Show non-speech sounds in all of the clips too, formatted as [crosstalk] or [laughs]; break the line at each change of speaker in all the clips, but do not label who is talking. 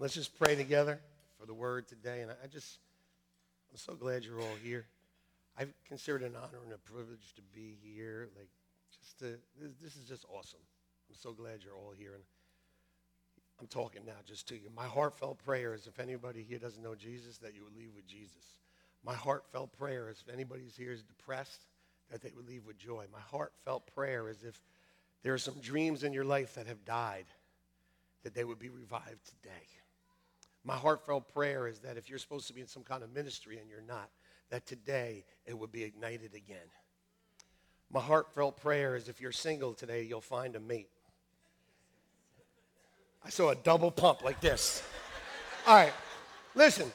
Let's just pray together for the word today. And I just, I'm so glad you're all here. I consider it an honor and a privilege to be here. Like, just to, this, this is just awesome. I'm so glad you're all here. And I'm talking now just to you. My heartfelt prayer is if anybody here doesn't know Jesus, that you would leave with Jesus. My heartfelt prayer is if anybody's here is depressed, that they would leave with joy. My heartfelt prayer is if there are some dreams in your life that have died, that they would be revived today. My heartfelt prayer is that if you're supposed to be in some kind of ministry and you're not, that today it would be ignited again. My heartfelt prayer is if you're single today, you'll find a mate. I saw a double pump like this. All right, listen,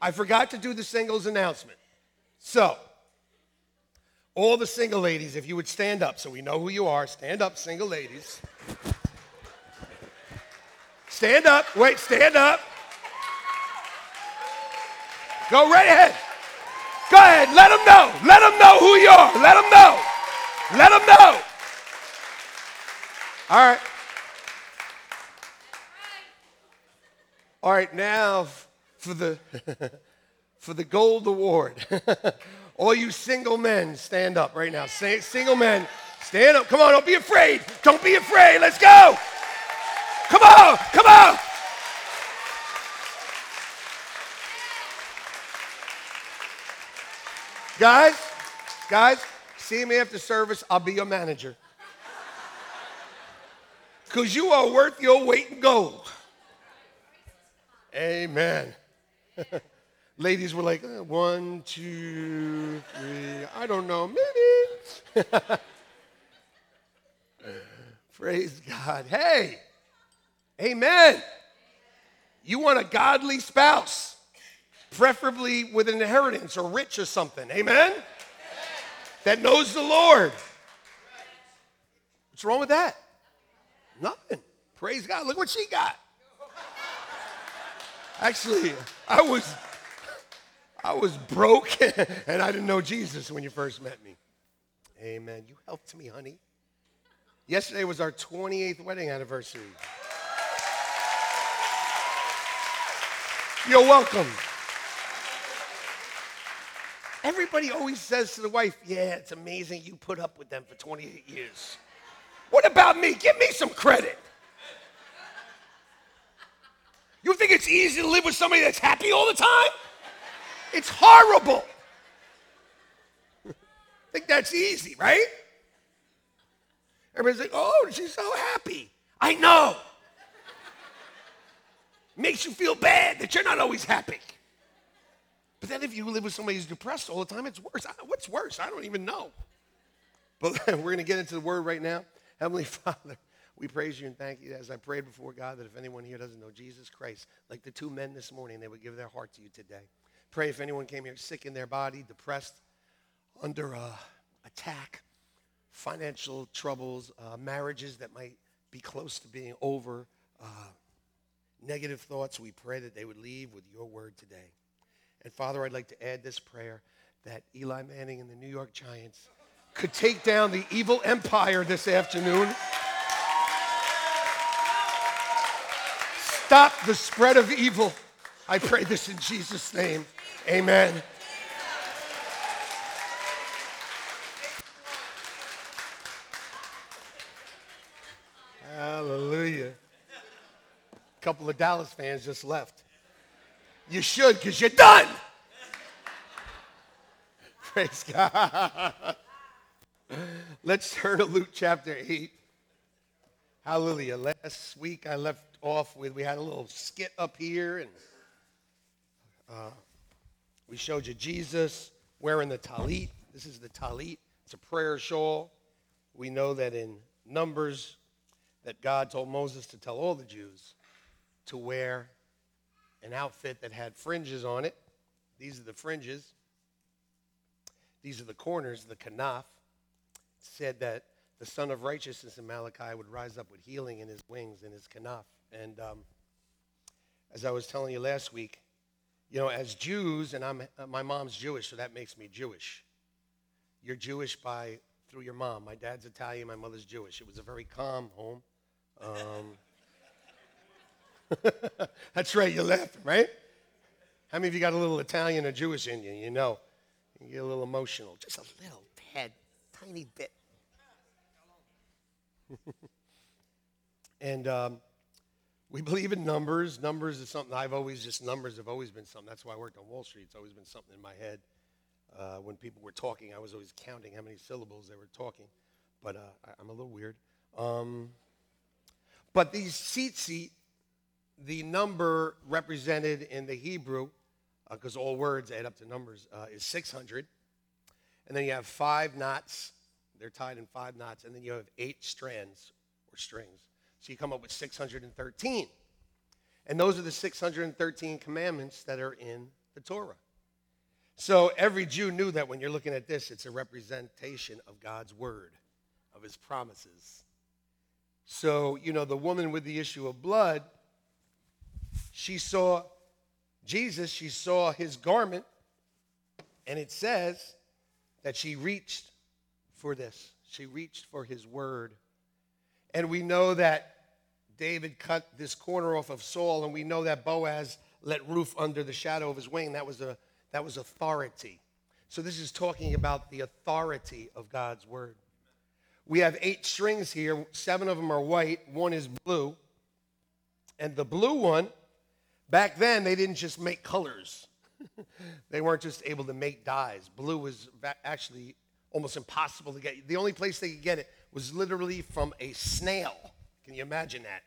I forgot to do the singles announcement. So, all the single ladies, if you would stand up so we know who you are, stand up, single ladies. Stand up. Wait, stand up. Go right ahead. Go ahead. Let them know. Let them know who you are. Let them know. Let them know. All right. All right, now for the [laughs] for the gold award. [laughs] All you single men, stand up right now. Single men, stand up. Come on, don't be afraid. Don't be afraid. Let's go. Come on, come on. Guys, guys, see me after service. I'll be your manager. Because you are worth your weight in gold. Amen. [laughs] Ladies were like, uh, one, two, three, I don't know, maybe. [laughs] Praise God. Hey, amen. You want a godly spouse, preferably with an inheritance or rich or something. Amen? That knows the Lord. What's wrong with that? Nothing. Praise God. Look what she got. Actually, I was I was broke [laughs] and I didn't know Jesus when you first met me. Amen. You helped me, honey. Yesterday was our 28th wedding anniversary. You're welcome. Everybody always says to the wife, Yeah, it's amazing you put up with them for 28 years. What about me? Give me some credit. You think it's easy to live with somebody that's happy all the time? It's horrible. [laughs] think that's easy, right? Everybody's like, oh, she's so happy. I know. Makes you feel bad that you're not always happy. But then if you live with somebody who's depressed all the time, it's worse. What's worse? I don't even know. But [laughs] we're going to get into the word right now. Heavenly [laughs] Father, we praise you and thank you as I prayed before God that if anyone here doesn't know Jesus Christ, like the two men this morning, they would give their heart to you today. Pray if anyone came here sick in their body, depressed, under uh, attack, financial troubles, uh, marriages that might be close to being over, uh, negative thoughts, we pray that they would leave with your word today. And Father, I'd like to add this prayer that Eli Manning and the New York Giants could take down the evil empire this afternoon. Stop the spread of evil. I pray this in Jesus' name. Amen. Hallelujah. A couple of Dallas fans just left. You should because you're done. Praise God. [laughs] Let's turn to Luke chapter 8. Hallelujah. Last week I left off with, we had a little skit up here, and uh, we showed you Jesus wearing the talit. This is the talit, it's a prayer shawl. We know that in Numbers, that God told Moses to tell all the Jews to wear an outfit that had fringes on it. These are the fringes. These are the corners, the kanaf. Said that the sun of Righteousness in Malachi would rise up with healing in his wings and his kanaf. And um, as I was telling you last week, you know, as Jews, and I'm, uh, my mom's Jewish, so that makes me Jewish. You're Jewish by through your mom. My dad's Italian, my mother's Jewish. It was a very calm home. Um, [laughs] That's right, you're laughing, right? How many of you got a little Italian or Jewish in you? You know, get a little emotional, just a little tad, tiny bit. [laughs] and um, we believe in numbers. Numbers is something I've always just numbers have always been something. That's why I worked on Wall Street. It's always been something in my head. Uh, when people were talking, I was always counting how many syllables they were talking. But uh, I, am a little weird. Um, but these tzitzit, the number represented in the Hebrew, because uh, all words add up to numbers, uh, is 600. And then you have five knots. They're tied in five knots. And then you have eight strands or strings. So you come up with 613. And those are the 613 commandments that are in the Torah. So every Jew knew that when you're looking at this, it's a representation of God's word, of his promises. So, you know, the woman with the issue of blood, she saw Jesus, she saw his garment, and it says that she reached for this. She reached for his word. And we know that David cut this corner off of Saul, and we know that Boaz let Ruth under the shadow of his wing. That was, a, that was authority. So this is talking about the authority of God's word. We have eight strings here. Seven of them are white, one is blue. And the blue one, back then, they didn't just make colors, [laughs] they weren't just able to make dyes. Blue was actually almost impossible to get. The only place they could get it was literally from a snail. Can you imagine that?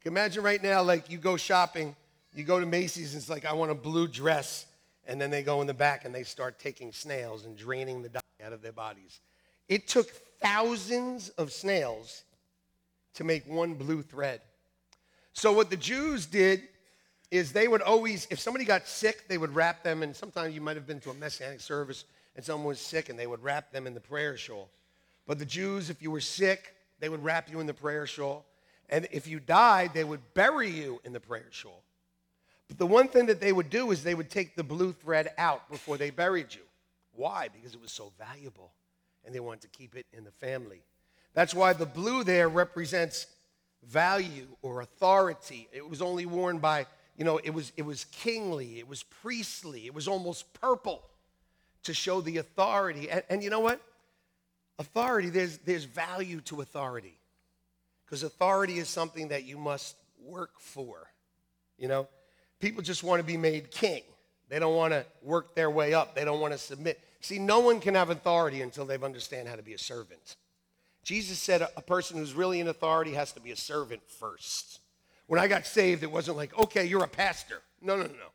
Can you imagine right now, like you go shopping, you go to Macy's, and it's like, I want a blue dress. And then they go in the back and they start taking snails and draining the dye out of their bodies. It took thousands of snails to make one blue thread. So, what the Jews did is they would always, if somebody got sick, they would wrap them, and sometimes you might have been to a messianic service and someone was sick and they would wrap them in the prayer shawl. But the Jews, if you were sick, they would wrap you in the prayer shawl. And if you died, they would bury you in the prayer shawl. But the one thing that they would do is they would take the blue thread out before they buried you. Why? Because it was so valuable and they wanted to keep it in the family. That's why the blue there represents value or authority. It was only worn by, you know, it was, it was kingly, it was priestly, it was almost purple to show the authority. And, and you know what? Authority, there's, there's value to authority. Because authority is something that you must work for. You know, people just want to be made king. They don't want to work their way up. They don't want to submit. See, no one can have authority until they've understand how to be a servant. Jesus said a, a person who's really in authority has to be a servant first. When I got saved, it wasn't like, okay, you're a pastor. No, no, no.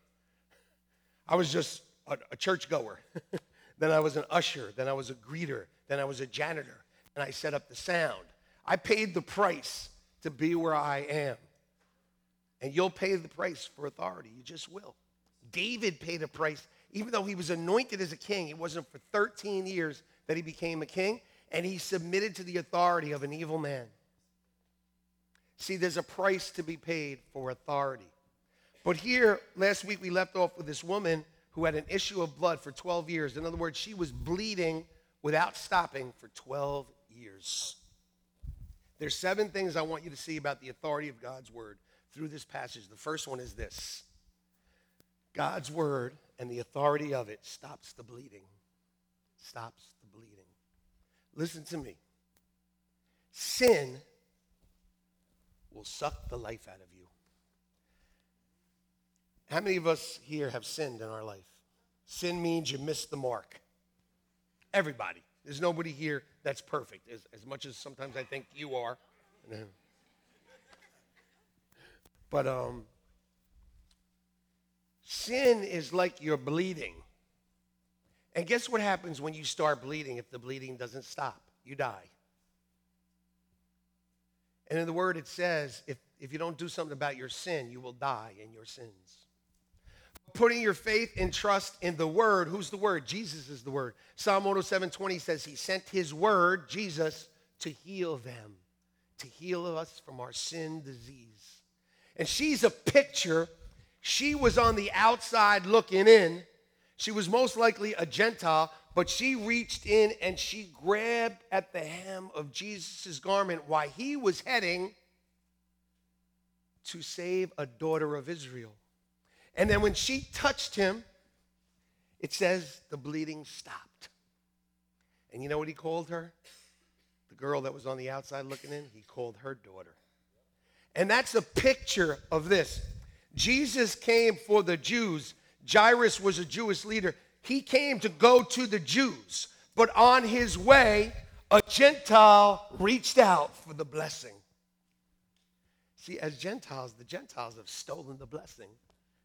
I was just a, a church goer. [laughs] then I was an usher. Then I was a greeter. Then I was a janitor. And I set up the sound. I paid the price to be where I am. And you'll pay the price for authority. You just will. David paid a price. Even though he was anointed as a king, it wasn't for 13 years that he became a king. And he submitted to the authority of an evil man. See, there's a price to be paid for authority. But here, last week, we left off with this woman who had an issue of blood for 12 years. In other words, she was bleeding without stopping for 12 years. There's seven things I want you to see about the authority of God's word through this passage. The first one is this God's word and the authority of it stops the bleeding. Stops the bleeding. Listen to me. Sin will suck the life out of you. How many of us here have sinned in our life? Sin means you missed the mark. Everybody. There's nobody here that's perfect, as, as much as sometimes I think you are. [laughs] But um, sin is like you're bleeding. And guess what happens when you start bleeding if the bleeding doesn't stop? You die. And in the word, it says if, if you don't do something about your sin, you will die in your sins putting your faith and trust in the word. Who's the word? Jesus is the word. Psalm 107 20 says he sent his word, Jesus, to heal them, to heal us from our sin disease. And she's a picture. She was on the outside looking in. She was most likely a Gentile, but she reached in and she grabbed at the hem of Jesus' garment while he was heading to save a daughter of Israel. And then when she touched him, it says the bleeding stopped. And you know what he called her? The girl that was on the outside looking in, he called her daughter. And that's a picture of this. Jesus came for the Jews. Jairus was a Jewish leader. He came to go to the Jews. But on his way, a Gentile reached out for the blessing. See, as Gentiles, the Gentiles have stolen the blessing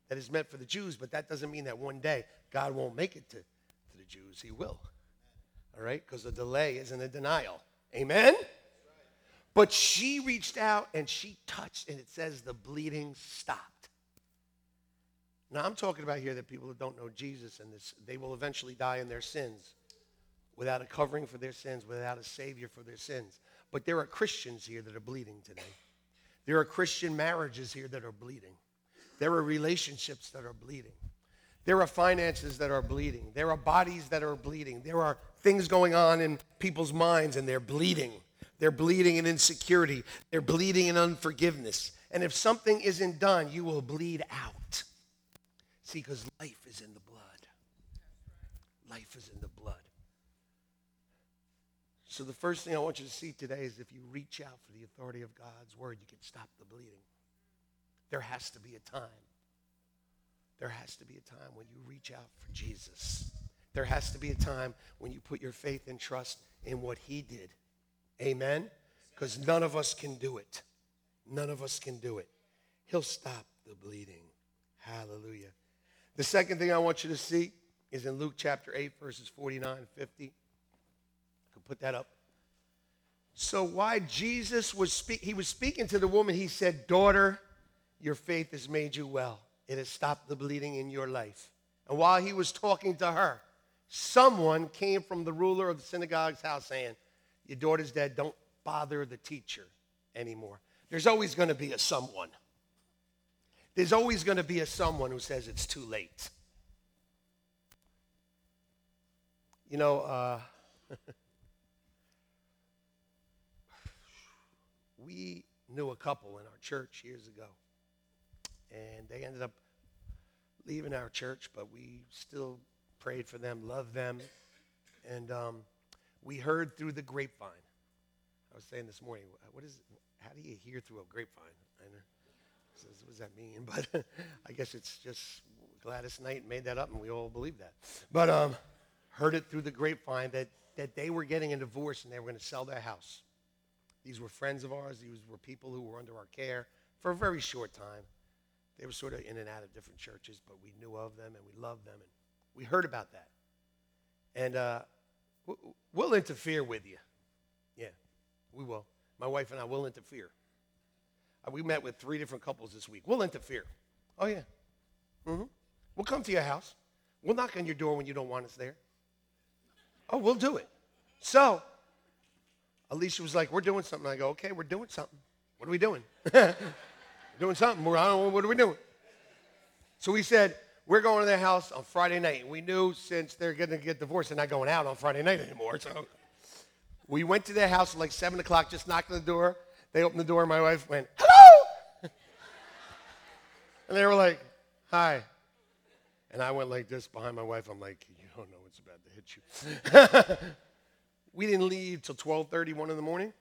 that is meant for the Jews, but that doesn't mean that one day God won't make it to, to the Jews. He will. All right? Because the delay isn't a denial. Amen? But she reached out and she touched, and it says the bleeding stopped. Now, I'm talking about here that people who don't know Jesus and this, they will eventually die in their sins without a covering for their sins, without a Savior for their sins. But there are Christians here that are bleeding today. There are Christian marriages here that are bleeding. There are relationships that are bleeding. There are finances that are bleeding. There are bodies that are bleeding. There are things going on in people's minds and they're bleeding. They're bleeding in insecurity. They're bleeding in unforgiveness. And if something isn't done, you will bleed out. See, because life is in the blood. Life is in the blood. So the first thing I want you to see today is if you reach out for the authority of God's word, you can stop the bleeding. There has to be a time. There has to be a time when you reach out for Jesus. There has to be a time when you put your faith and trust in what he did. Amen? Because none of us can do it. None of us can do it. He'll stop the bleeding. Hallelujah. The second thing I want you to see is in Luke chapter 8, verses 49 and 50 put that up. So why Jesus was speak, he was speaking to the woman, he said, "Daughter, your faith has made you well. It has stopped the bleeding in your life." And while he was talking to her, someone came from the ruler of the synagogue's house saying, "Your daughter's dead. Don't bother the teacher anymore." There's always going to be a someone. There's always going to be a someone who says it's too late. You know, uh, [laughs] we knew a couple in our church years ago, and they ended up leaving our church, but we still prayed for them, loved them, and um, we heard through the grapevine. I was saying this morning, what is? How do you hear through a grapevine? Know. What does that mean? [laughs] But I guess it's just Gladys Knight made that up, and we all believe that. But um, heard it through the grapevine that that they were getting a divorce and they were going to sell their house. These were friends of ours. These were people who were under our care for a very short time. They were sort of in and out of different churches, but we knew of them and we loved them and we heard about that. And uh, we'll interfere with you. Yeah, we will. My wife and I will interfere. Uh, we met with three different couples this week. We'll interfere. Oh, yeah. Mm-hmm. We'll come to your house. We'll knock on your door when you don't want us there. Oh, we'll do it. So, Alicia was like, We're doing something. I go, Okay, we're doing something. What are we doing? [laughs] doing something. We're, I don't know, what are we doing? So we said, We're going to their house on Friday night. We knew since they're going to get divorced, they're not going out on Friday night anymore. So we went to their house at like 7 o'clock, just knocked on the door. They opened the door. My wife went, Hello! And they were like, Hi. And I went like this behind my wife. I'm like, You don't know what's about to hit you. [laughs] We didn't leave till 12:30, 1 in the morning.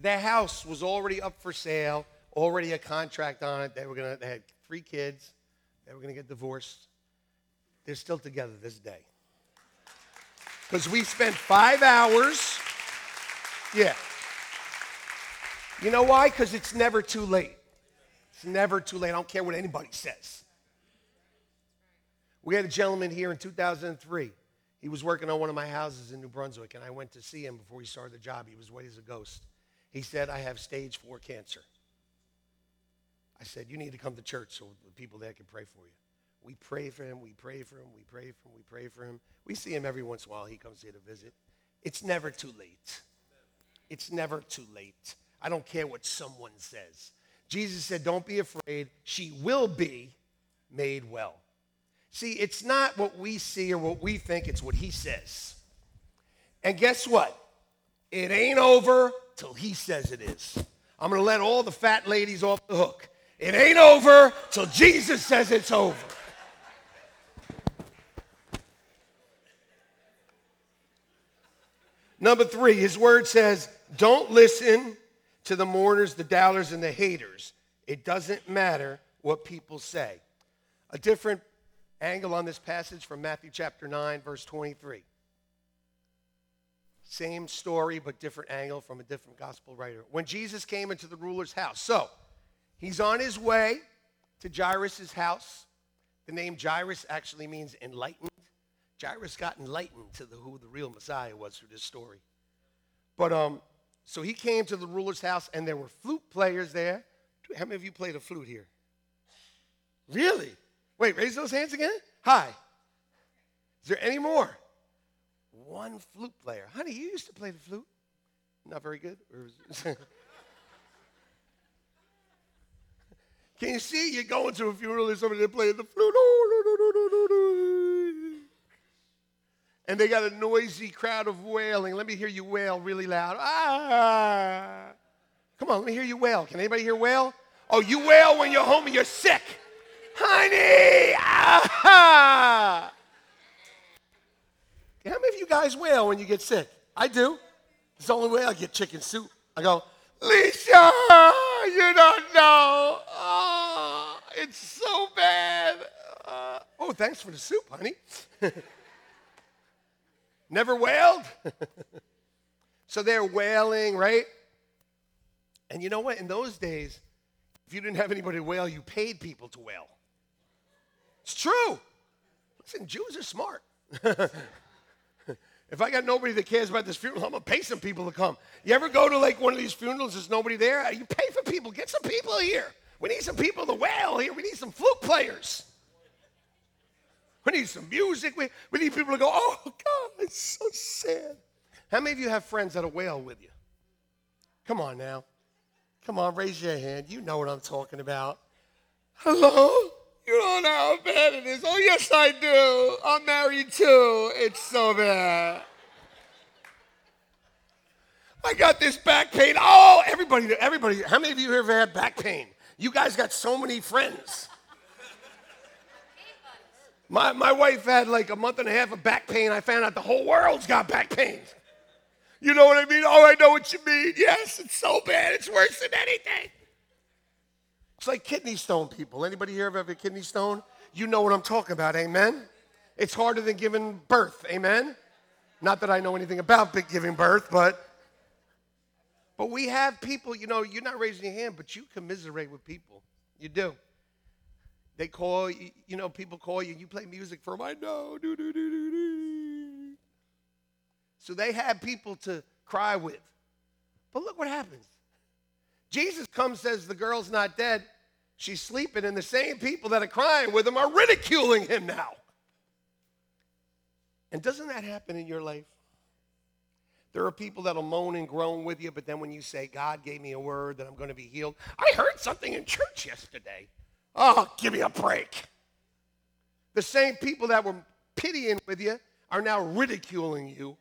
Their house was already up for sale, already a contract on it. They were gonna, they had three kids. They were gonna get divorced. They're still together this day. Because we spent five hours. Yeah. You know why? Because it's never too late. It's never too late. I don't care what anybody says. We had a gentleman here in 2003 he was working on one of my houses in New Brunswick, and I went to see him before he started the job. He was white as a ghost. He said, I have stage four cancer. I said, You need to come to church so the people there can pray for you. We pray for him, we pray for him, we pray for him, we pray for him. We see him every once in a while. He comes here to visit. It's never too late. It's never too late. I don't care what someone says. Jesus said, Don't be afraid. She will be made well. See, it's not what we see or what we think, it's what he says. And guess what? It ain't over till he says it is. I'm going to let all the fat ladies off the hook. It ain't over till Jesus says it's over. Number three, his word says, don't listen to the mourners, the doubters, and the haters. It doesn't matter what people say. A different angle on this passage from Matthew chapter 9, verse 23. Same story, but different angle from a different gospel writer. When Jesus came into the ruler's house. So, he's on his way to Jairus' house. The name Jairus actually means enlightened. Jairus got enlightened to the, who the real Messiah was through this story. But um, so he came to the ruler's house, and there were flute players there. How many of you played a flute here? Really? Wait, raise those hands again. Hi. Is there any more? one flute player. Honey, you used to play the flute. Not very good? [laughs] Can you see? You're going to a funeral and somebody playing the flute. And they got a noisy crowd of wailing. Let me hear you wail really loud. Ah! Come on, let me hear you wail. Can anybody hear wail? Oh, you wail when you're home and you're sick. Honey! Ah! How many of you guys wail when you get sick? I do. It's the only way I get chicken soup. I go, Lisa, you don't know. Oh, it's so bad. Uh, oh, thanks for the soup, honey. [laughs] Never wailed? [laughs] so they're wailing, right? And you know what? In those days, if you didn't have anybody to wail, you paid people to wail. It's true. Listen, Jews are smart. [laughs] If I got nobody that cares about this funeral, I'm gonna pay some people to come. You ever go to like one of these funerals? There's nobody there. You pay for people. Get some people here. We need some people to wail here. We need some flute players. We need some music. We, we need people to go, oh God, it's so sad. How many of you have friends that'll wail with you? Come on now. Come on, raise your hand. You know what I'm talking about. Hello? You don't know how bad it is. Oh, yes, I do. I'm married too. It's so bad. I got this back pain. Oh, everybody, everybody. How many of you ever had back pain? You guys got so many friends. My, my wife had like a month and a half of back pain. I found out the whole world's got back pain. You know what I mean? Oh, I know what you mean. Yes, it's so bad. It's worse than anything. It's like kidney stone people. Anybody here ever have a kidney stone? You know what I'm talking about, amen? It's harder than giving birth, amen? Not that I know anything about giving birth, but but we have people, you know, you're not raising your hand, but you commiserate with people. You do. They call you, you know, people call you, you play music for them. I know. Do, do, do, do, do. So they had people to cry with. But look what happens. Jesus comes, says the girl's not dead, she's sleeping, and the same people that are crying with him are ridiculing him now. And doesn't that happen in your life? There are people that'll moan and groan with you, but then when you say, God gave me a word that I'm going to be healed, I heard something in church yesterday. Oh, give me a break. The same people that were pitying with you are now ridiculing you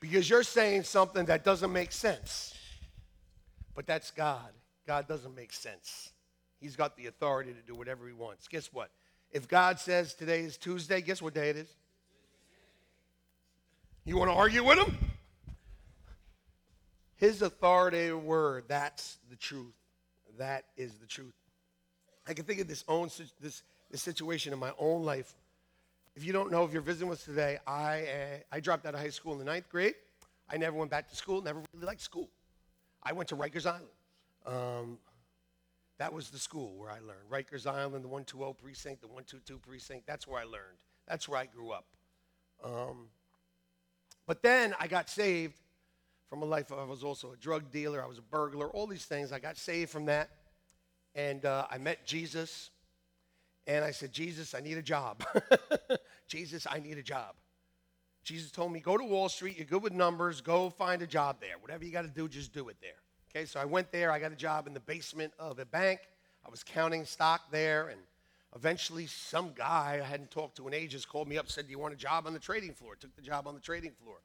because you're saying something that doesn't make sense. But that's God. God doesn't make sense. He's got the authority to do whatever he wants. Guess what? If God says today is Tuesday, guess what day it is? You want to argue with him? His authoritative word, that's the truth. That is the truth. I can think of this own this, this situation in my own life. If you don't know, if you're visiting with us today, I, uh, I dropped out of high school in the ninth grade. I never went back to school, never really liked school. I went to Rikers Island. Um, that was the school where I learned. Rikers Island, the 120 precinct, the 122 precinct, that's where I learned. That's where I grew up. Um, but then I got saved from a life. I was also a drug dealer, I was a burglar, all these things. I got saved from that. And uh, I met Jesus. And I said, Jesus, I need a job. [laughs] Jesus, I need a job. Jesus told me, go to Wall Street. You're good with numbers. Go find a job there. Whatever you got to do, just do it there. Okay, so I went there. I got a job in the basement of a bank. I was counting stock there. And eventually, some guy I hadn't talked to in ages called me up, said, Do you want a job on the trading floor? Took the job on the trading floor.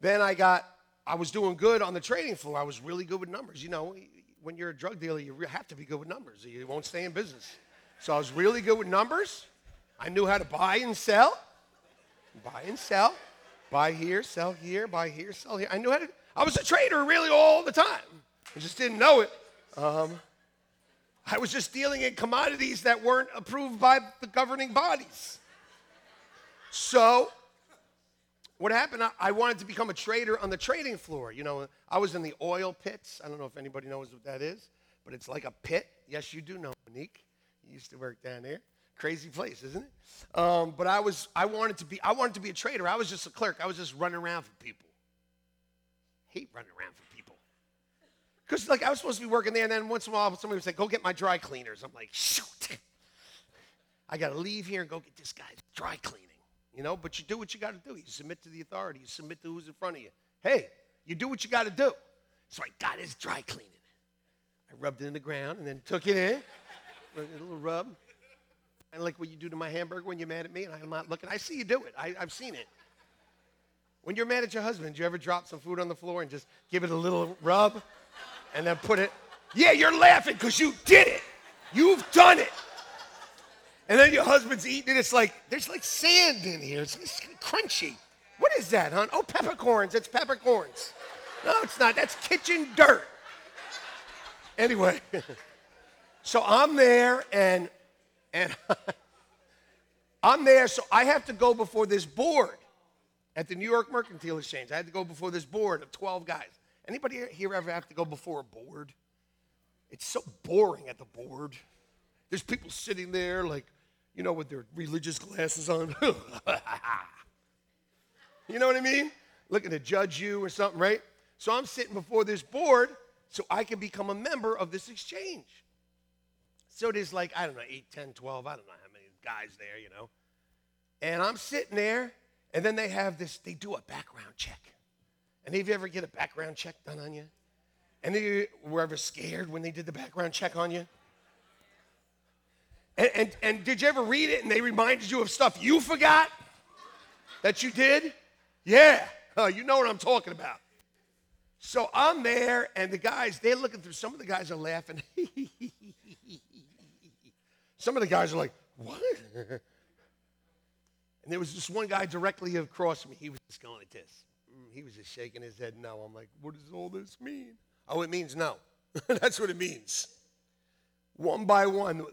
Then I got, I was doing good on the trading floor. I was really good with numbers. You know, when you're a drug dealer, you have to be good with numbers. You won't stay in business. So I was really good with numbers. I knew how to buy and sell, buy and sell, buy here, sell here, buy here, sell here. I knew how to. I was a trader really all the time. I just didn't know it. Um, I was just dealing in commodities that weren't approved by the governing bodies. So, what happened? I, I wanted to become a trader on the trading floor. You know, I was in the oil pits. I don't know if anybody knows what that is, but it's like a pit. Yes, you do know, Monique. You used to work down there. Crazy place, isn't it? Um, but I was, I wanted to be, I wanted to be a trader. I was just a clerk. I was just running around for people. Hate running around for people. Because like I was supposed to be working there, and then once in a while somebody would say, "Go get my dry cleaners." I'm like, "Shoot, I got to leave here and go get this guy's dry cleaning." You know, but you do what you got to do. You submit to the authority. You submit to who's in front of you. Hey, you do what you got to do. So I got his dry cleaning. I rubbed it in the ground and then took it in, a little rub. And like what you do to my hamburger when you're mad at me and I'm not looking. I see you do it. I, I've seen it. When you're mad at your husband, do you ever drop some food on the floor and just give it a little rub and then put it? Yeah, you're laughing because you did it. You've done it. And then your husband's eating it. It's like, there's like sand in here. It's, it's crunchy. What is that, hon? Oh, peppercorns. It's peppercorns. No, it's not. That's kitchen dirt. Anyway, [laughs] so I'm there and and [laughs] I'm there, so I have to go before this board at the New York Mercantile Exchange. I had to go before this board of 12 guys. Anybody here ever have to go before a board? It's so boring at the board. There's people sitting there like, you know, with their religious glasses on. [laughs] you know what I mean? Looking to judge you or something, right? So I'm sitting before this board so I can become a member of this exchange. So there's like, I don't know, 8, 10, 12, I don't know how many guys there, you know. And I'm sitting there, and then they have this, they do a background check. And have you ever get a background check done on you? And you were ever scared when they did the background check on you? And, and, and did you ever read it and they reminded you of stuff you forgot that you did? Yeah, oh, you know what I'm talking about. So I'm there, and the guys, they're looking through. Some of the guys are laughing. [laughs] Some of the guys are like, what? [laughs] and there was this one guy directly across from me. He was just going like this. Mm, he was just shaking his head no. I'm like, what does all this mean? Oh, it means no. [laughs] That's what it means. One by one,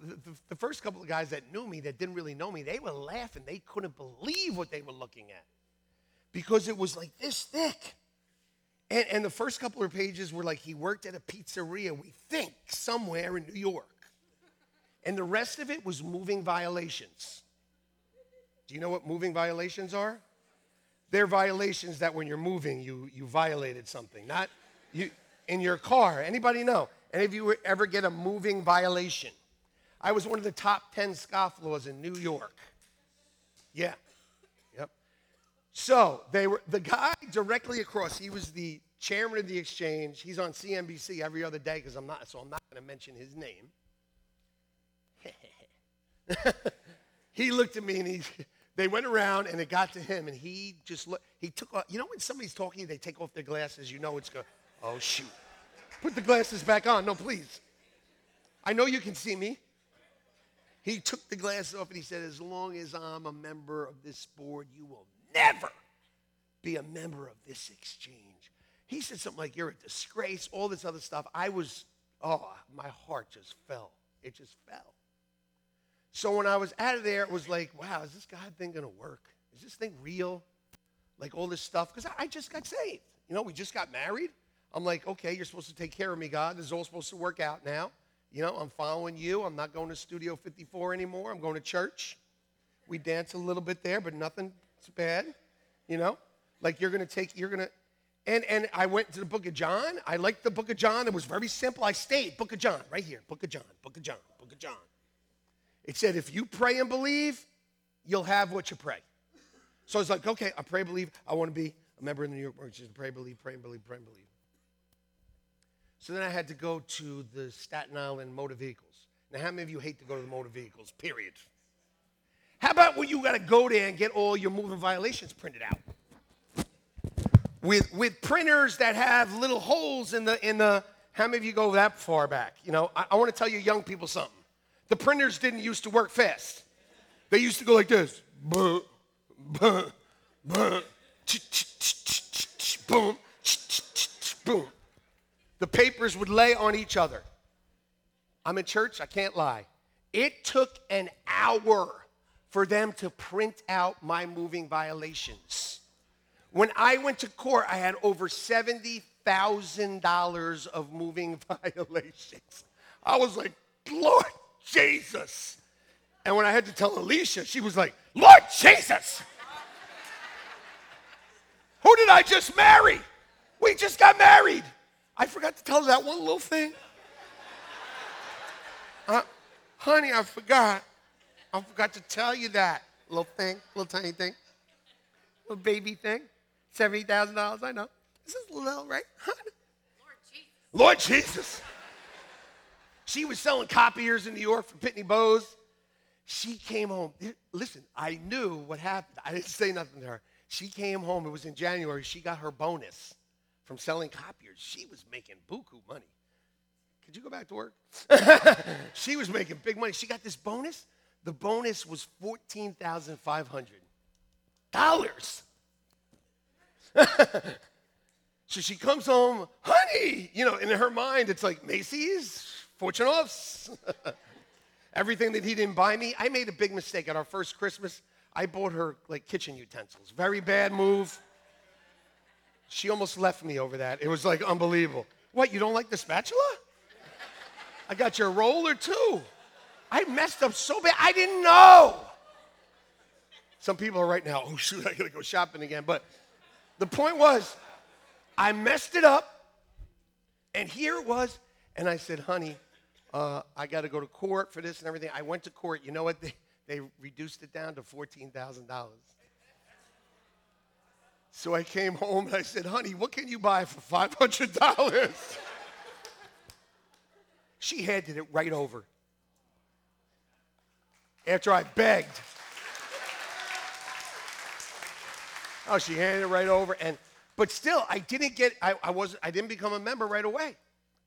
the, first couple of guys that knew me, that didn't really know me, they were laughing. They couldn't believe what they were looking at because it was like this thick. And, and, the first couple of pages were like he worked at a pizzeria, we think, somewhere in New York. And the rest of it was moving violations. Do you know what moving violations are? They're violations that when you're moving, you, you violated something. Not you in your car. Anybody know? Any of you ever get a moving violation? I was one of the top 10 scofflaws in New York. Yeah. Yep. So they were the guy directly across, he was the chairman of the exchange. He's on CNBC every other day because I'm not, so I'm not going to mention his name. [laughs] he looked at me and he, they went around and it got to him and he just looked, he took off, you know when somebody's talking, they take off their glasses, you know it's going, oh shoot. Put the glasses back on. No, please. I know you can see me. He took the glasses off and he said, as long as I'm a member of this board, you will never be a member of this exchange. He said something like, you're a disgrace, all this other stuff. I was, oh, my heart just fell. It just fell. So when I was out of there, it was like, wow, is this God thing going to work? Is this thing real? Like all this stuff? Because I just got saved. You know, we just got married. I'm like, okay, you're supposed to take care of me, God. This is all supposed to work out now. You know, I'm following you. I'm not going to Studio 54 anymore. I'm going to church. We dance a little bit there, but nothing bad. You know, like you're going to take, you're going to, and, and I went to the book of John. I liked the book of John. It was very simple. I stayed. Book of John, right here. Book of John, book of John, book of John. It said, if you pray and believe, you'll have what you pray. So it's like, okay, I pray, believe. I want to be a member of the New York Merchants. Pray, believe, pray, and believe, pray, and believe. So then I had to go to the Staten Island motor vehicles. Now, how many of you hate to go to the motor vehicles, period? How about when you got to go there and get all your moving violations printed out? With, with printers that have little holes in the, in the, How many of you go that far back? You know, I, I want to tell you young people something. The printers didn't used to work fast. They used to go like this. Boom, boom, boom, boom, boom. The papers would lay on each other. I'm in church, I can't lie. It took an hour for them to print out my moving violations. When I went to court, I had over $70,000 of moving [laughs] violations. I was like, Lord Jesus. And when I had to tell Alicia, she was like, Lord Jesus. Who did I just marry? We just got married. I forgot to tell her that one little thing. Uh, honey, I forgot. I forgot to tell you that little thing, little tiny thing, little baby thing. $70,000, I know. This is little, right? Lord Jesus. Lord Jesus. She was selling copiers in New York for Pitney Bowes. She came home. Listen, I knew what happened. I didn't say nothing to her. She came home. It was in January. She got her bonus from selling copiers. She was making buku money. Could you go back to work? [laughs] she was making big money. She got this bonus. The bonus was $14,500. [laughs] so she comes home, honey, you know, in her mind, it's like Macy's, Fortunoffs, [laughs] everything that he didn't buy me. I made a big mistake at our first Christmas. I bought her like kitchen utensils. Very bad move. She almost left me over that. It was like unbelievable. What, you don't like the spatula? I got your roller too. I messed up so bad. I didn't know. Some people are right now, oh shoot, I gotta go shopping again. But the point was, I messed it up, and here it was, and I said, honey, uh, I got to go to court for this and everything. I went to court. You know what? [laughs] They, they reduced it down to $14,000. So I came home and I said, honey, what can you buy for $500? she handed it right over. After I begged. Oh, she handed it right over. And but still, I didn't get, I, I wasn't, I didn't become a member right away.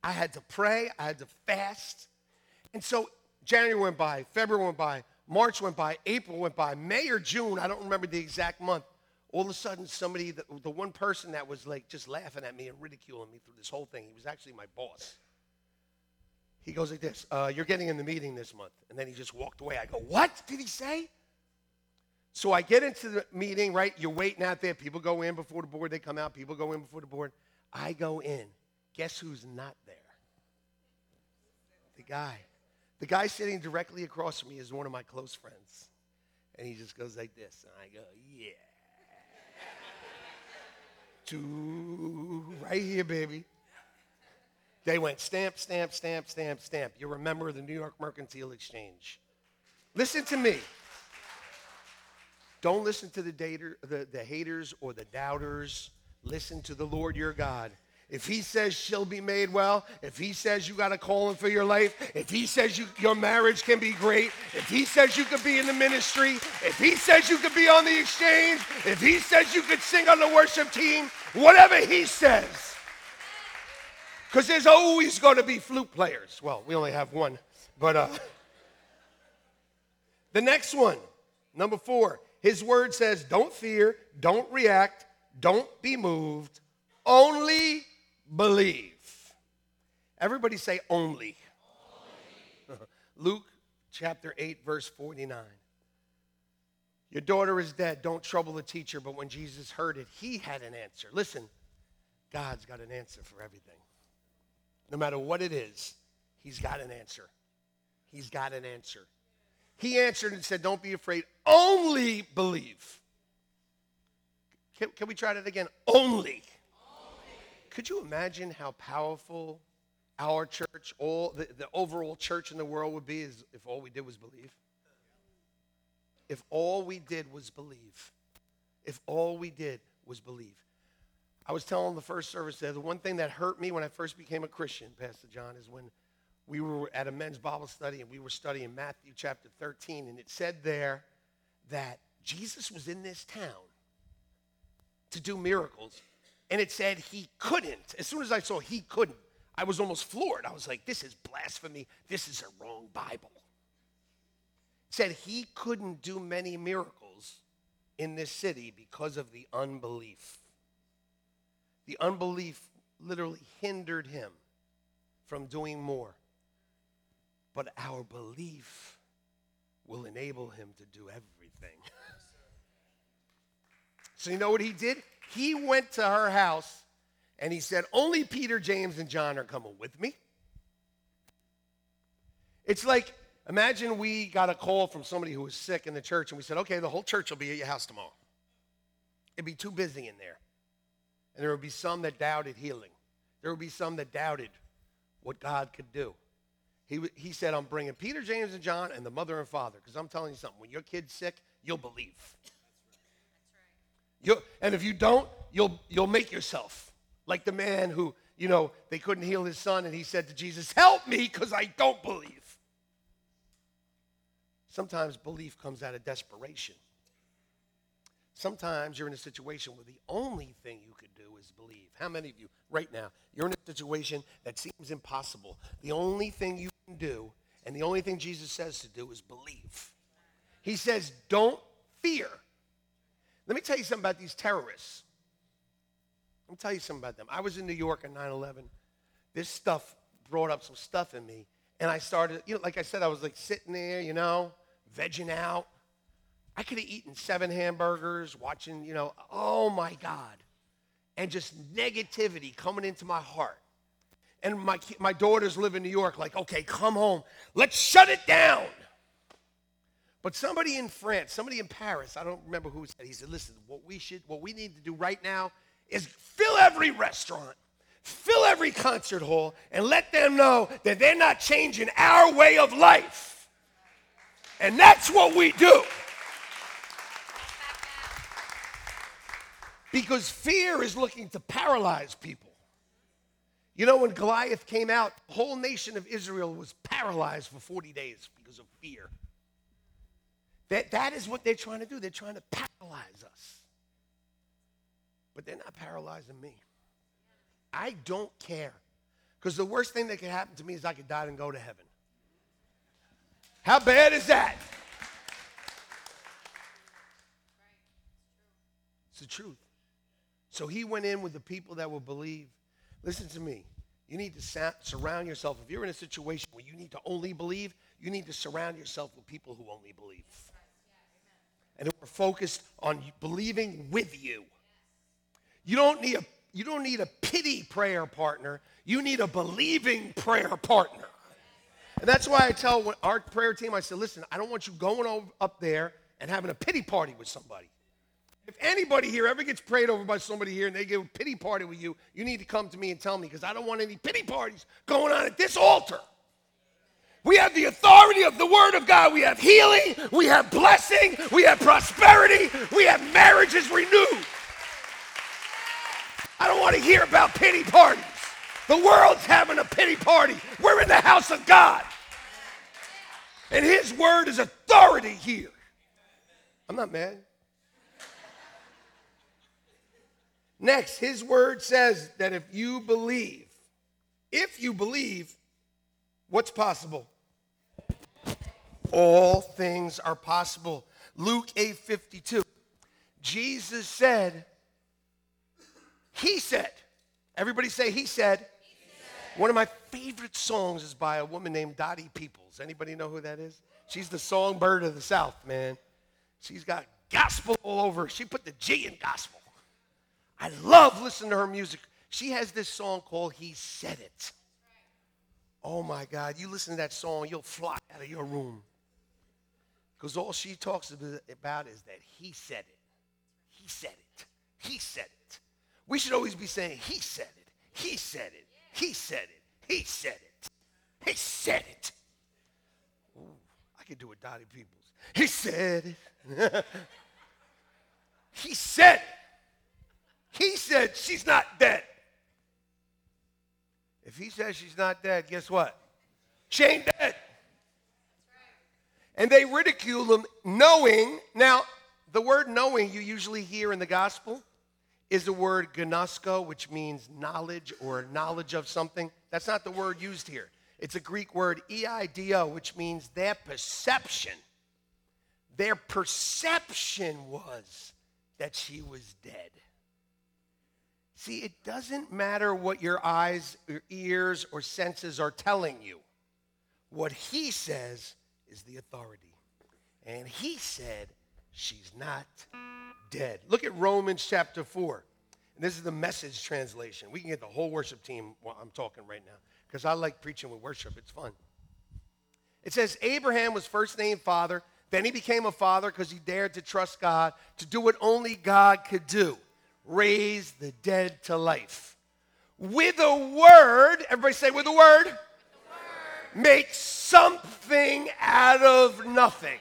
I had to pray, I had to fast. And so January went by, February went by, March went by, April went by, May or June, I don't remember the exact month. All of a sudden, somebody, the, the one person that was like just laughing at me and ridiculing me through this whole thing, he was actually my boss. He goes like this, uh, You're getting in the meeting this month. And then he just walked away. I go, What did he say? So I get into the meeting, right? You're waiting out there. People go in before the board, they come out. People go in before the board. I go in. Guess who's not there? The guy. The guy sitting directly across from me is one of my close friends. And he just goes like this. And I go, Yeah. Two, right here, baby. They went stamp, stamp, stamp, stamp, stamp. You're a member of the New York Mercantile Exchange. Listen to me. Don't listen to the, dater, the, the haters or the doubters. Listen to the Lord your God. If he says she'll be made well, if he says you got a calling for your life, if he says you, your marriage can be great, if he says you could be in the ministry, if he says you could be on the exchange, if he says you could sing on the worship team, whatever he says. Because there's always going to be flute players. Well, we only have one. But uh, [laughs] the next one, number four, his word says, don't fear, don't react, don't be moved, only believe. Everybody say only. only. [laughs] Luke chapter 8, verse 49. Your daughter is dead. Don't trouble the teacher. But when Jesus heard it, he had an answer. Listen, God's got an answer for everything. No matter what it is, he's got an answer. He's got an answer. He answered and said, Don't be afraid, only believe. Can, can we try that again? Only. Could you imagine how powerful our church, all the, the overall church in the world would be if all we did was believe? If all we did was believe. If all we did was believe. I was telling the first service there, the one thing that hurt me when I first became a Christian, Pastor John, is when we were at a men's Bible study and we were studying Matthew chapter 13, and it said there that Jesus was in this town to do miracles, and it said he couldn't. As soon as I saw he couldn't, I was almost floored. I was like, this is blasphemy. This is a wrong Bible. said he couldn't do many miracles in this city because of the unbelief. The unbelief literally hindered him from doing more. But our belief will enable him to do everything. [laughs] so, you know what he did? He went to her house and he said, Only Peter, James, and John are coming with me. It's like, imagine we got a call from somebody who was sick in the church and we said, Okay, the whole church will be at your house tomorrow. It'd be too busy in there. And there would be some that doubted healing, there would be some that doubted what God could do. He, he said, I'm bringing Peter, James, and John and the mother and father because I'm telling you something. When your kid's sick, you'll believe. You'll, and if you don't, you'll, you'll make yourself. Like the man who, you know, they couldn't heal his son, and he said to Jesus, Help me because I don't believe. Sometimes belief comes out of desperation. Sometimes you're in a situation where the only thing you could do is believe. How many of you, right now, you're in a situation that seems impossible? The only thing you can do, and the only thing Jesus says to do, is believe. He says, Don't fear. Let me tell you something about these terrorists. Let me tell you something about them. I was in New York on 9 11. This stuff brought up some stuff in me. And I started, you know, like I said, I was like sitting there, you know, vegging out. I could have eaten seven hamburgers, watching, you know, oh my God. And just negativity coming into my heart. And my, my daughters live in New York, like, okay, come home. Let's shut it down. But somebody in France, somebody in Paris, I don't remember who said, he said, listen, what we should, what we need to do right now is fill every restaurant, fill every concert hall, and let them know that they're not changing our way of life. And that's what we do. Because fear is looking to paralyze people. You know, when Goliath came out, the whole nation of Israel was paralyzed for 40 days because of fear. That, that is what they're trying to do. They're trying to paralyze us but they're not paralyzing me. I don't care. Because the worst thing that could happen to me is I could die and go to heaven. How bad is that? It's the truth. So he went in with the people that will believe. Listen to me. You need to surround yourself. If you're in a situation where you need to only believe, you need to surround yourself with people who only believe. And who are focused on believing with you. You don't need a you don't need a pity prayer partner. You need a believing prayer partner. And that's why I tell our prayer team, I said, listen, I don't want you going up there and having a pity party with somebody. If anybody here ever gets prayed over by somebody here and they give a pity party with you, you need to come to me and tell me because I don't want any pity parties going on at this altar. We have the authority of the Word of God. We have healing, we have blessing, we have prosperity, we have marriages renewed. I don't want to hear about pity parties. The world's having a pity party. We're in the house of God. And his word is authority here. I'm not mad. Next, his word says that if you believe, if you believe, what's possible? All things are possible. Luke 8 52. Jesus said, he said. Everybody say, He said. He said. One of my favorite songs is by a woman named Dottie Peoples. Anybody know who that is? She's the songbird of the South, man. She's got gospel all over. She put the G in gospel. I love listening to her music. She has this song called He Said It. Oh my God, you listen to that song, you'll fly out of your room. Because all she talks about is that He said it. He said it. He said it. We should always be saying, He said it. He said it. He said it. He said it. He said it. Ooh, I could do it, Dottie Peoples. He said it. [laughs] he said it. He said she's not dead. If he says she's not dead, guess what? She ain't dead. And they ridicule him knowing. Now, the word knowing you usually hear in the gospel is the word gnosko, which means knowledge or knowledge of something. That's not the word used here. It's a Greek word, eido, which means their perception. Their perception was that she was dead. See, it doesn't matter what your eyes, your ears, or senses are telling you. What he says is the authority. And he said, she's not dead. Look at Romans chapter 4. And this is the message translation. We can get the whole worship team while I'm talking right now because I like preaching with worship. It's fun. It says Abraham was first named father, then he became a father because he dared to trust God to do what only God could do raise the dead to life. With a word, everybody say, with a word, word. make something out of nothing.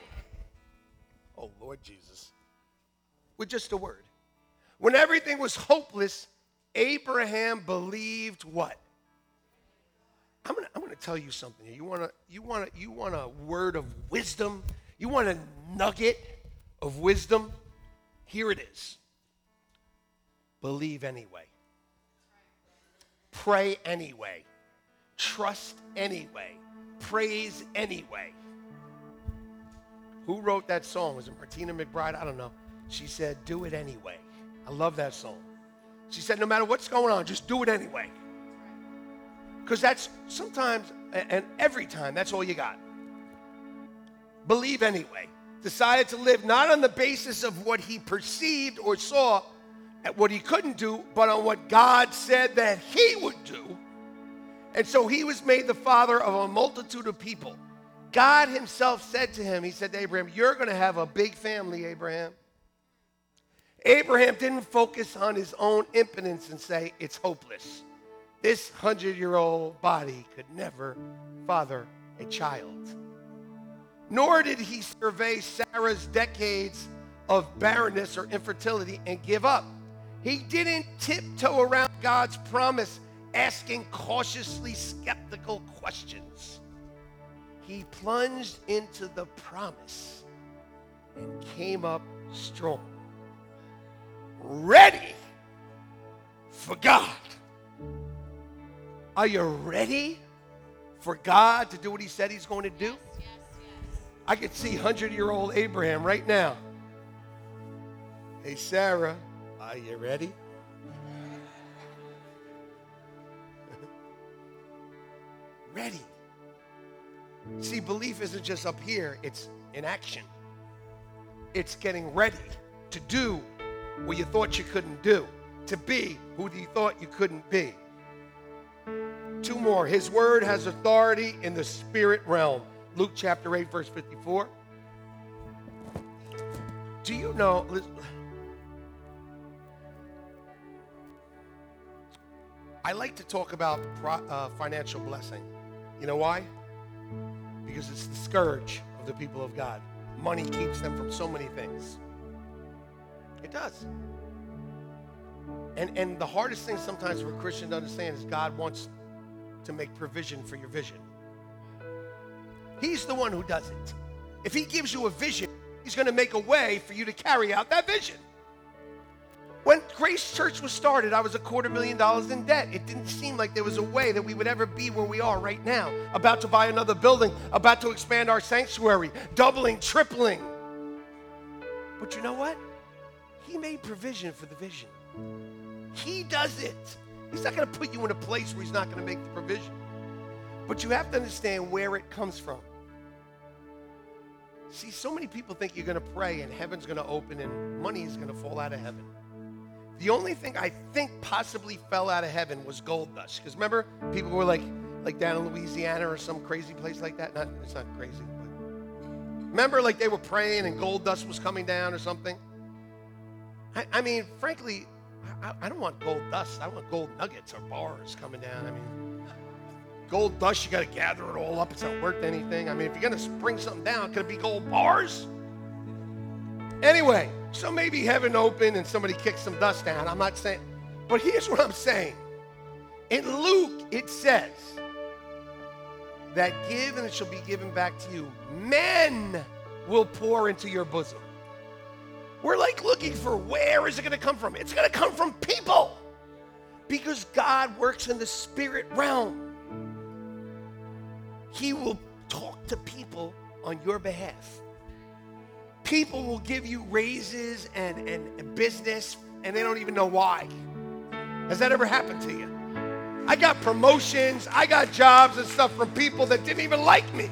Oh, Lord Jesus. With just a word. When everything was hopeless, Abraham believed what? I'm gonna, I'm gonna tell you something. You wanna, you wanna, you want a word of wisdom? You want a nugget of wisdom? Here it is. Believe anyway. Pray anyway. Trust anyway. Praise anyway. Who wrote that song? Was it Martina McBride? I don't know. She said, Do it anyway. I love that song. She said, No matter what's going on, just do it anyway. Because that's sometimes and every time, that's all you got. Believe anyway. Decided to live not on the basis of what he perceived or saw at what he couldn't do, but on what God said that he would do. And so he was made the father of a multitude of people. God himself said to him, He said to Abraham, You're going to have a big family, Abraham. Abraham didn't focus on his own impotence and say, It's hopeless. This hundred year old body could never father a child. Nor did he survey Sarah's decades of barrenness or infertility and give up. He didn't tiptoe around God's promise, asking cautiously skeptical questions. He plunged into the promise and came up strong, ready for God. Are you ready for God to do what He said He's going to do? I could see 100 year old Abraham right now. Hey, Sarah, are you ready? [laughs] ready. See, belief isn't just up here, it's in action. It's getting ready to do what you thought you couldn't do, to be who you thought you couldn't be. Two more. His word has authority in the spirit realm. Luke chapter 8, verse 54. Do you know? I like to talk about uh, financial blessing. You know why? Because it's the scourge of the people of God. Money keeps them from so many things. It does. And, and the hardest thing sometimes for a Christian to understand is God wants to make provision for your vision. He's the one who does it. If He gives you a vision, He's going to make a way for you to carry out that vision. When Grace Church was started, I was a quarter million dollars in debt. It didn't seem like there was a way that we would ever be where we are right now. About to buy another building, about to expand our sanctuary, doubling, tripling. But you know what? He made provision for the vision. He does it. He's not going to put you in a place where he's not going to make the provision. But you have to understand where it comes from. See, so many people think you're going to pray and heaven's going to open and money is going to fall out of heaven. The only thing I think possibly fell out of heaven was gold dust. Because remember, people were like, like down in Louisiana or some crazy place like that. Not, it's not crazy, but remember, like they were praying and gold dust was coming down or something. I, I mean, frankly, I, I don't want gold dust. I want gold nuggets or bars coming down. I mean, gold dust, you got to gather it all up. It's not worth anything. I mean, if you're going to spring something down, could it be gold bars? Anyway, so maybe heaven opened and somebody kicked some dust down. I'm not saying, but here's what I'm saying. In Luke, it says that give and it shall be given back to you. Men will pour into your bosom. We're like looking for where is it going to come from? It's going to come from people because God works in the spirit realm. He will talk to people on your behalf. People will give you raises and, and, business, and they don't even know why. Has that ever happened to you? I got promotions, I got jobs and stuff from people that didn't even like me.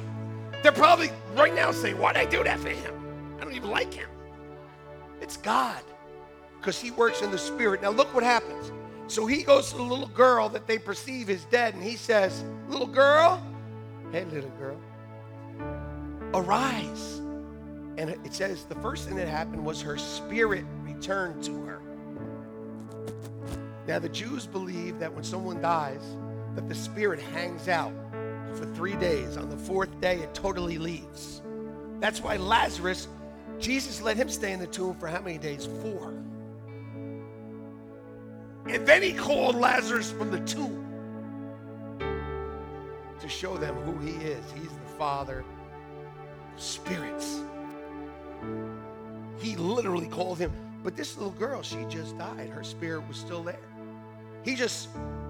They're probably right now saying, Why'd I do that for him? I don't even like him. It's God because he works in the spirit. Now, look what happens. So he goes to the little girl that they perceive is dead, and he says, Little girl, hey, little girl, arise. And it says the first thing that happened was her spirit returned to her. Now, the Jews believe that when someone dies, that the spirit hangs out for three days. On the fourth day, it totally leaves. That's why Lazarus, Jesus let him stay in the tomb for how many days? Four. And then he called Lazarus from the tomb to show them who he is. He's the Father of spirits. He literally called him. But this little girl, she just died. Her spirit was still there. He just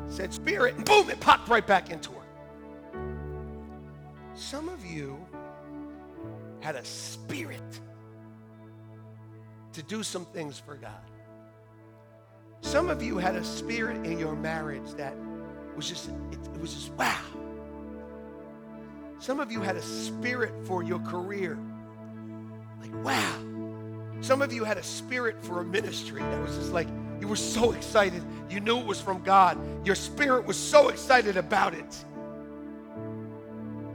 said spirit, and boom, it popped right back into her. Some of you had a spirit to do some things for God. Some of you had a spirit in your marriage that was just, it, it was just wow. Some of you had a spirit for your career. Like, wow. Some of you had a spirit for a ministry that was just like, you were so excited. You knew it was from God. Your spirit was so excited about it.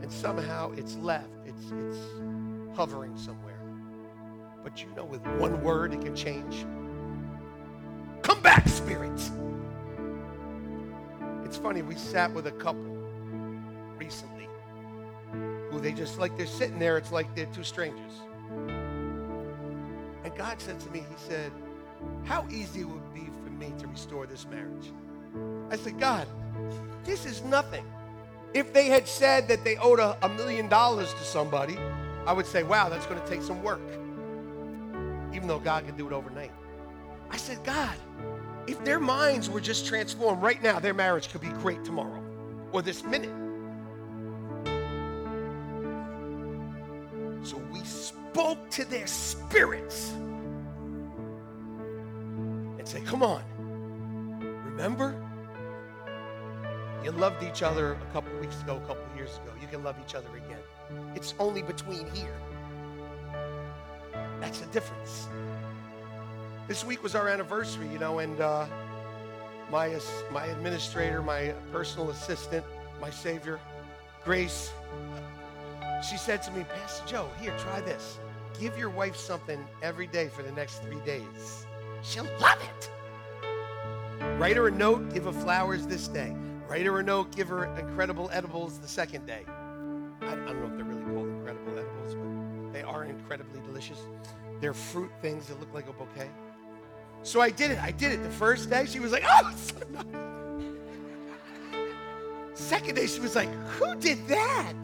And somehow it's left. It's, it's hovering somewhere. But you know, with one word, it can change. Come back, spirits. It's funny, we sat with a couple recently who they just like they're sitting there, it's like they're two strangers. And God said to me, He said, How easy it would be for me to restore this marriage. I said, God, this is nothing. If they had said that they owed a, a million dollars to somebody, I would say, wow, that's going to take some work. Even though God can do it overnight. I said, God, if their minds were just transformed right now, their marriage could be great tomorrow or this minute. Spoke to their spirits and said, Come on, remember? You loved each other a couple weeks ago, a couple years ago. You can love each other again. It's only between here. That's the difference. This week was our anniversary, you know, and uh, my, my administrator, my personal assistant, my savior, Grace, she said to me, Pastor Joe, here, try this. Give your wife something every day for the next three days. She'll love it. Write her a note, give her flowers this day. Write her a note, give her incredible edibles the second day. I, I don't know if they're really called incredible edibles, but they are incredibly delicious. They're fruit things that look like a bouquet. So I did it. I did it. The first day, she was like, oh, so nice. Second day, she was like, who did that?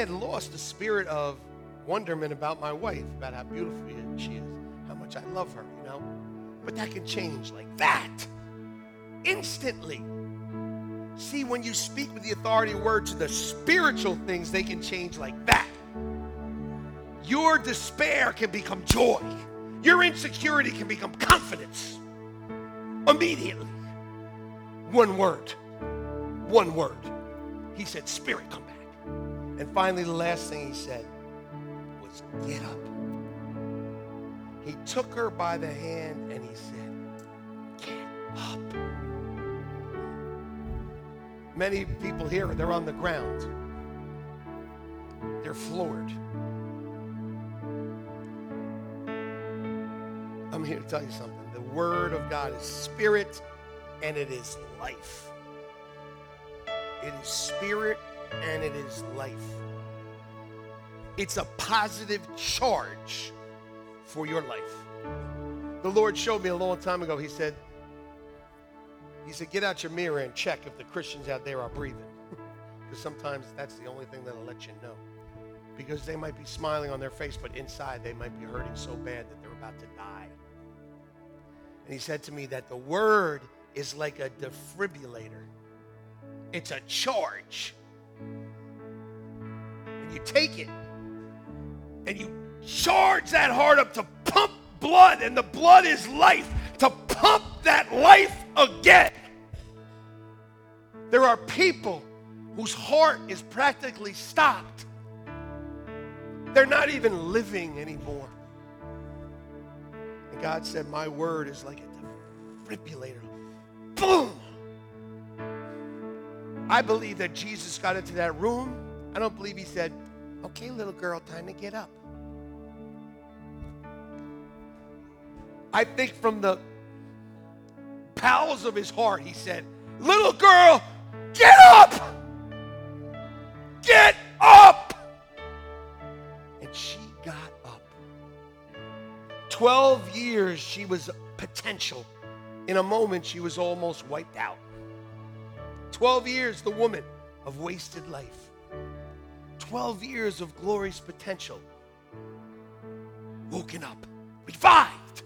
Had lost the spirit of wonderment about my wife, about how beautiful she is, how much I love her, you know? But that can change like that. Instantly. See, when you speak with the authority word to the spiritual things, they can change like that. Your despair can become joy. Your insecurity can become confidence. Immediately. One word. One word. He said, Spirit, come back. And finally, the last thing he said was, Get up. He took her by the hand and he said, Get up. Many people here, they're on the ground. They're floored. I'm here to tell you something. The Word of God is spirit and it is life. It is spirit and it is life. It's a positive charge for your life. The Lord showed me a long time ago. He said, He said, get out your mirror and check if the Christians out there are breathing. [laughs] Because sometimes that's the only thing that'll let you know. because they might be smiling on their face, but inside they might be hurting so bad that they're about to die. And he said to me that the word is like a defibrillator, it's a charge. And you take it and you charge that heart up to pump blood, and the blood is life, to pump that life again. There are people whose heart is practically stopped. They're not even living anymore. And God said, My word is like a defibrillator. Boom! I believe that Jesus got into that room. I don't believe he said, Okay, little girl, time to get up. I think from the bowels of his heart, he said, Little girl, get up! Get up! And she got up. 12 years she was potential. In a moment, she was almost wiped out. 12 years, the woman of wasted life. 12 years of glorious potential. Woken up, revived.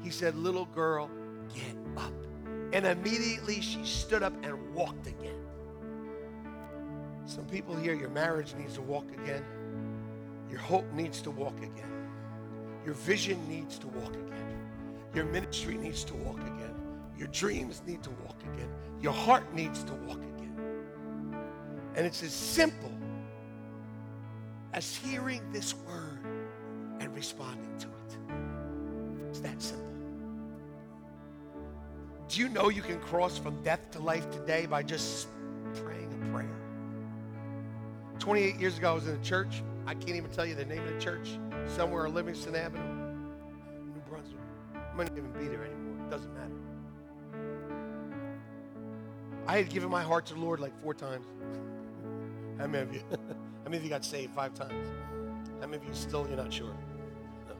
He said, Little girl, get up. And immediately she stood up and walked again. Some people here, your marriage needs to walk again. Your hope needs to walk again. Your vision needs to walk again. Your ministry needs to walk again. Your dreams need to walk again. Your heart needs to walk again. And it's as simple as hearing this word and responding to it. It's that simple. Do you know you can cross from death to life today by just praying a prayer? 28 years ago, I was in a church. I can't even tell you the name of the church. Somewhere on Livingston Avenue, New Brunswick. I might not even be there anymore. It doesn't matter. I had given my heart to the Lord like four times. How many of you? [laughs] How many of you got saved five times? How many of you still you're not sure? No.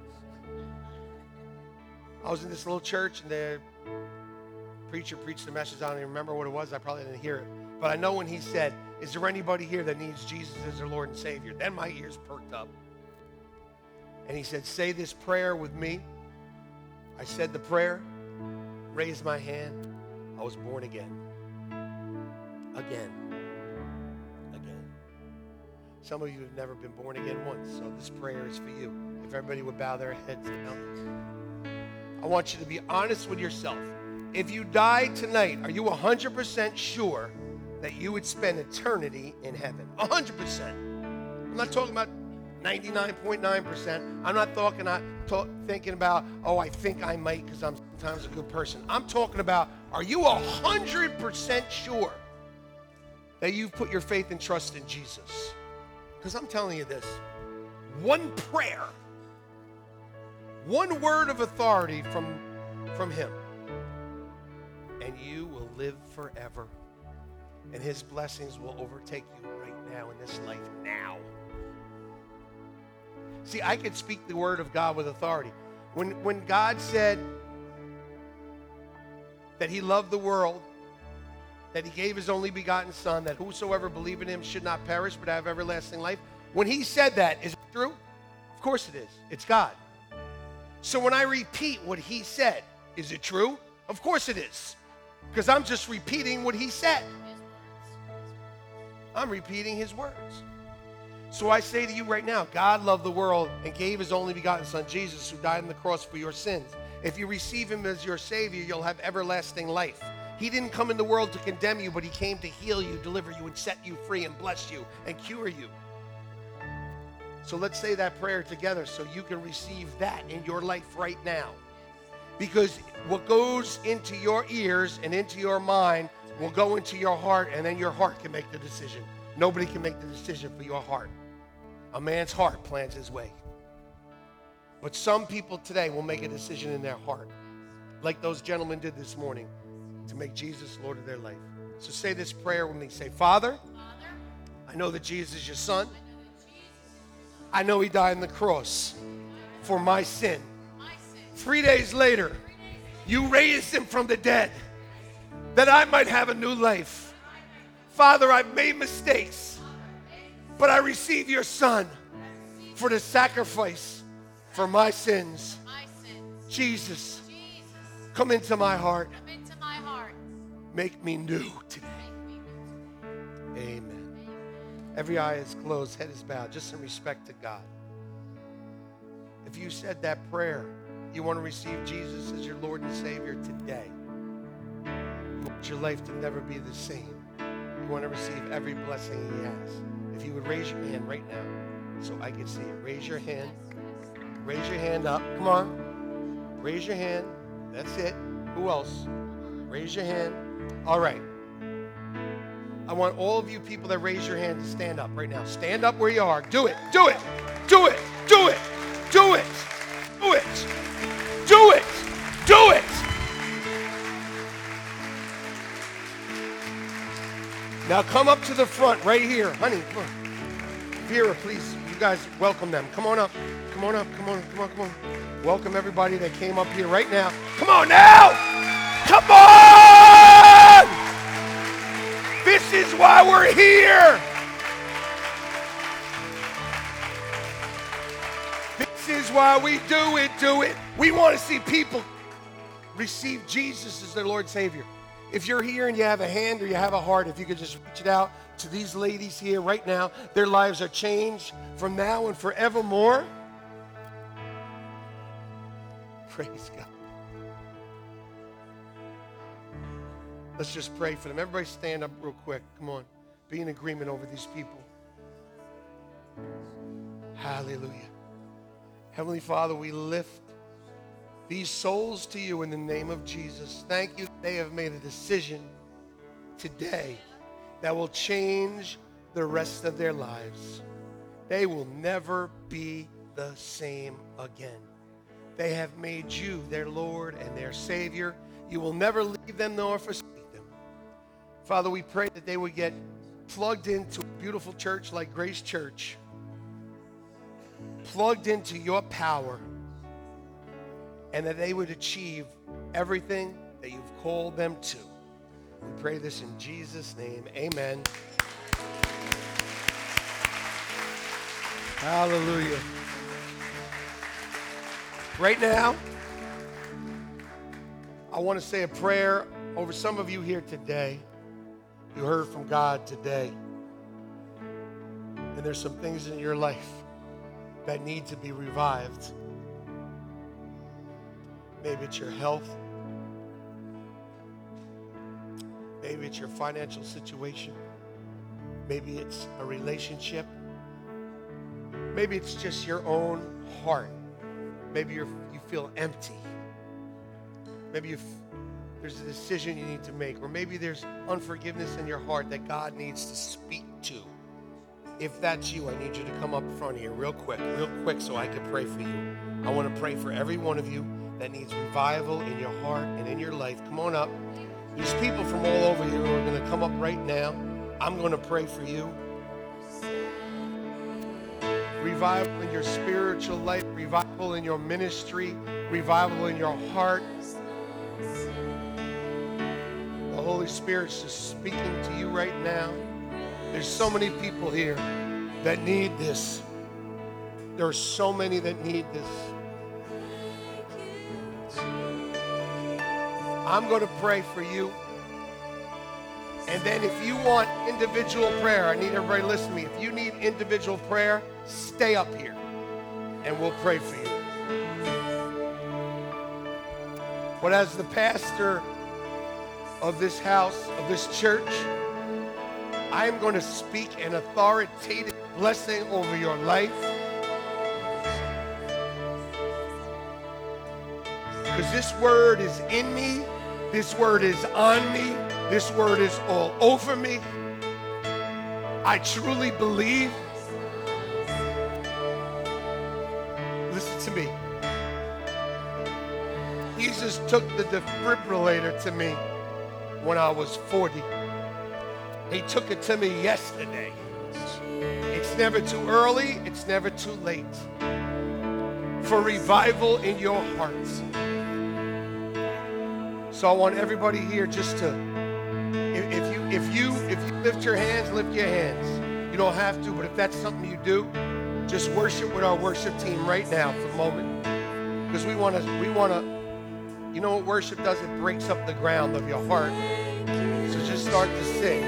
I was in this little church and the preacher preached the message. I don't even remember what it was. I probably didn't hear it. But I know when he said, Is there anybody here that needs Jesus as their Lord and Savior? Then my ears perked up. And he said, Say this prayer with me. I said the prayer, raised my hand. I was born again. Again. Again. Some of you have never been born again once, so this prayer is for you. If everybody would bow their heads now. I want you to be honest with yourself. If you die tonight, are you 100% sure that you would spend eternity in heaven? 100%. I'm not talking about 99.9%. I'm not talking, uh, not talk, thinking about, oh, I think I might because I'm sometimes a good person. I'm talking about, are you 100% sure that you've put your faith and trust in Jesus? Because I'm telling you this one prayer, one word of authority from, from Him, and you will live forever. And His blessings will overtake you right now in this life now. See, I could speak the word of God with authority. When, when God said that he loved the world, that he gave his only begotten son, that whosoever believe in him should not perish but have everlasting life, when he said that, is it true? Of course it is. It's God. So when I repeat what he said, is it true? Of course it is. Because I'm just repeating what he said. I'm repeating his words. So I say to you right now, God loved the world and gave his only begotten Son, Jesus, who died on the cross for your sins. If you receive him as your Savior, you'll have everlasting life. He didn't come in the world to condemn you, but he came to heal you, deliver you, and set you free, and bless you, and cure you. So let's say that prayer together so you can receive that in your life right now. Because what goes into your ears and into your mind will go into your heart, and then your heart can make the decision. Nobody can make the decision for your heart. A man's heart plans his way. But some people today will make a decision in their heart, like those gentlemen did this morning, to make Jesus Lord of their life. So say this prayer with me. Say, Father, I know that Jesus is your son. I know he died on the cross for my sin. Three days later, you raised him from the dead that I might have a new life. Father, I've made mistakes. but I receive your Son for the sacrifice for my sins. Jesus, come into my heart. Make me new today. Amen. Every eye is closed, head is bowed, just in respect to God. If you said that prayer, you want to receive Jesus as your Lord and Savior today. You want your life to never be the same. You want to receive every blessing He has. If you would raise your hand right now so I can see it. Raise your hand. Raise your hand up. Come on. Raise your hand. That's it. Who else? Raise your hand. All right. I want all of you people that raise your hand to stand up right now. Stand up where you are. Do it. Do it. Do it. Do it. Do it. Do it. Do it. Do it. Now come up to the front right here. Honey, come on. Vera, please. You guys welcome them. Come on up. Come on up. Come on. Come on. Come on. Welcome everybody that came up here right now. Come on now. Come on. This is why we're here. This is why we do it, do it. We want to see people receive Jesus as their Lord Savior. If you're here and you have a hand or you have a heart, if you could just reach it out to these ladies here right now, their lives are changed from now and forevermore. Praise God. Let's just pray for them. Everybody stand up real quick. Come on. Be in agreement over these people. Hallelujah. Heavenly Father, we lift these souls to you in the name of Jesus. Thank you. They have made a decision today that will change the rest of their lives. They will never be the same again. They have made you their Lord and their Savior. You will never leave them nor forsake. Father, we pray that they would get plugged into a beautiful church like Grace Church, plugged into your power, and that they would achieve everything that you've called them to. We pray this in Jesus' name. Amen. Hallelujah. Right now, I want to say a prayer over some of you here today. You heard from God today. And there's some things in your life that need to be revived. Maybe it's your health. Maybe it's your financial situation. Maybe it's a relationship. Maybe it's just your own heart. Maybe you feel empty. Maybe you there's a decision you need to make. Or maybe there's unforgiveness in your heart that God needs to speak to. If that's you, I need you to come up front here real quick, real quick, so I can pray for you. I want to pray for every one of you that needs revival in your heart and in your life. Come on up. There's people from all over here who are going to come up right now. I'm going to pray for you. Revival in your spiritual life, revival in your ministry, revival in your heart. Holy Spirit's just speaking to you right now. There's so many people here that need this. There are so many that need this. I'm going to pray for you. And then if you want individual prayer, I need everybody to listen to me. If you need individual prayer, stay up here and we'll pray for you. But as the pastor of this house, of this church, I am going to speak an authoritative blessing over your life. Because this word is in me, this word is on me, this word is all over me. I truly believe. Listen to me. Jesus took the defibrillator to me when I was 40. He took it to me yesterday. It's never too early, it's never too late for revival in your hearts. So I want everybody here just to if, you if you if you lift your hands, lift your hands. You don't have to, but if that's something you do, just worship with our worship team right now for a moment. Because we want to, we want to, you know what worship does? It breaks up the ground of your heart. So just start to sing.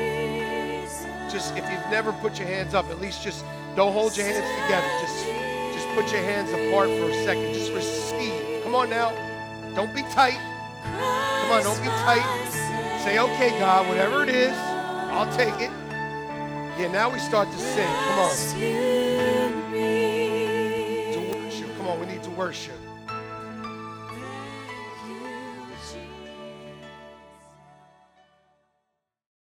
Just if you've never put your hands up, at least just don't hold your hands together. Just just put your hands apart for a second. Just receive. Come on now. Don't be tight. Come on, don't be tight. Say, okay, God, whatever it is, I'll take it. Yeah, now we start to sing. Come on. To worship. Come on, we need to worship.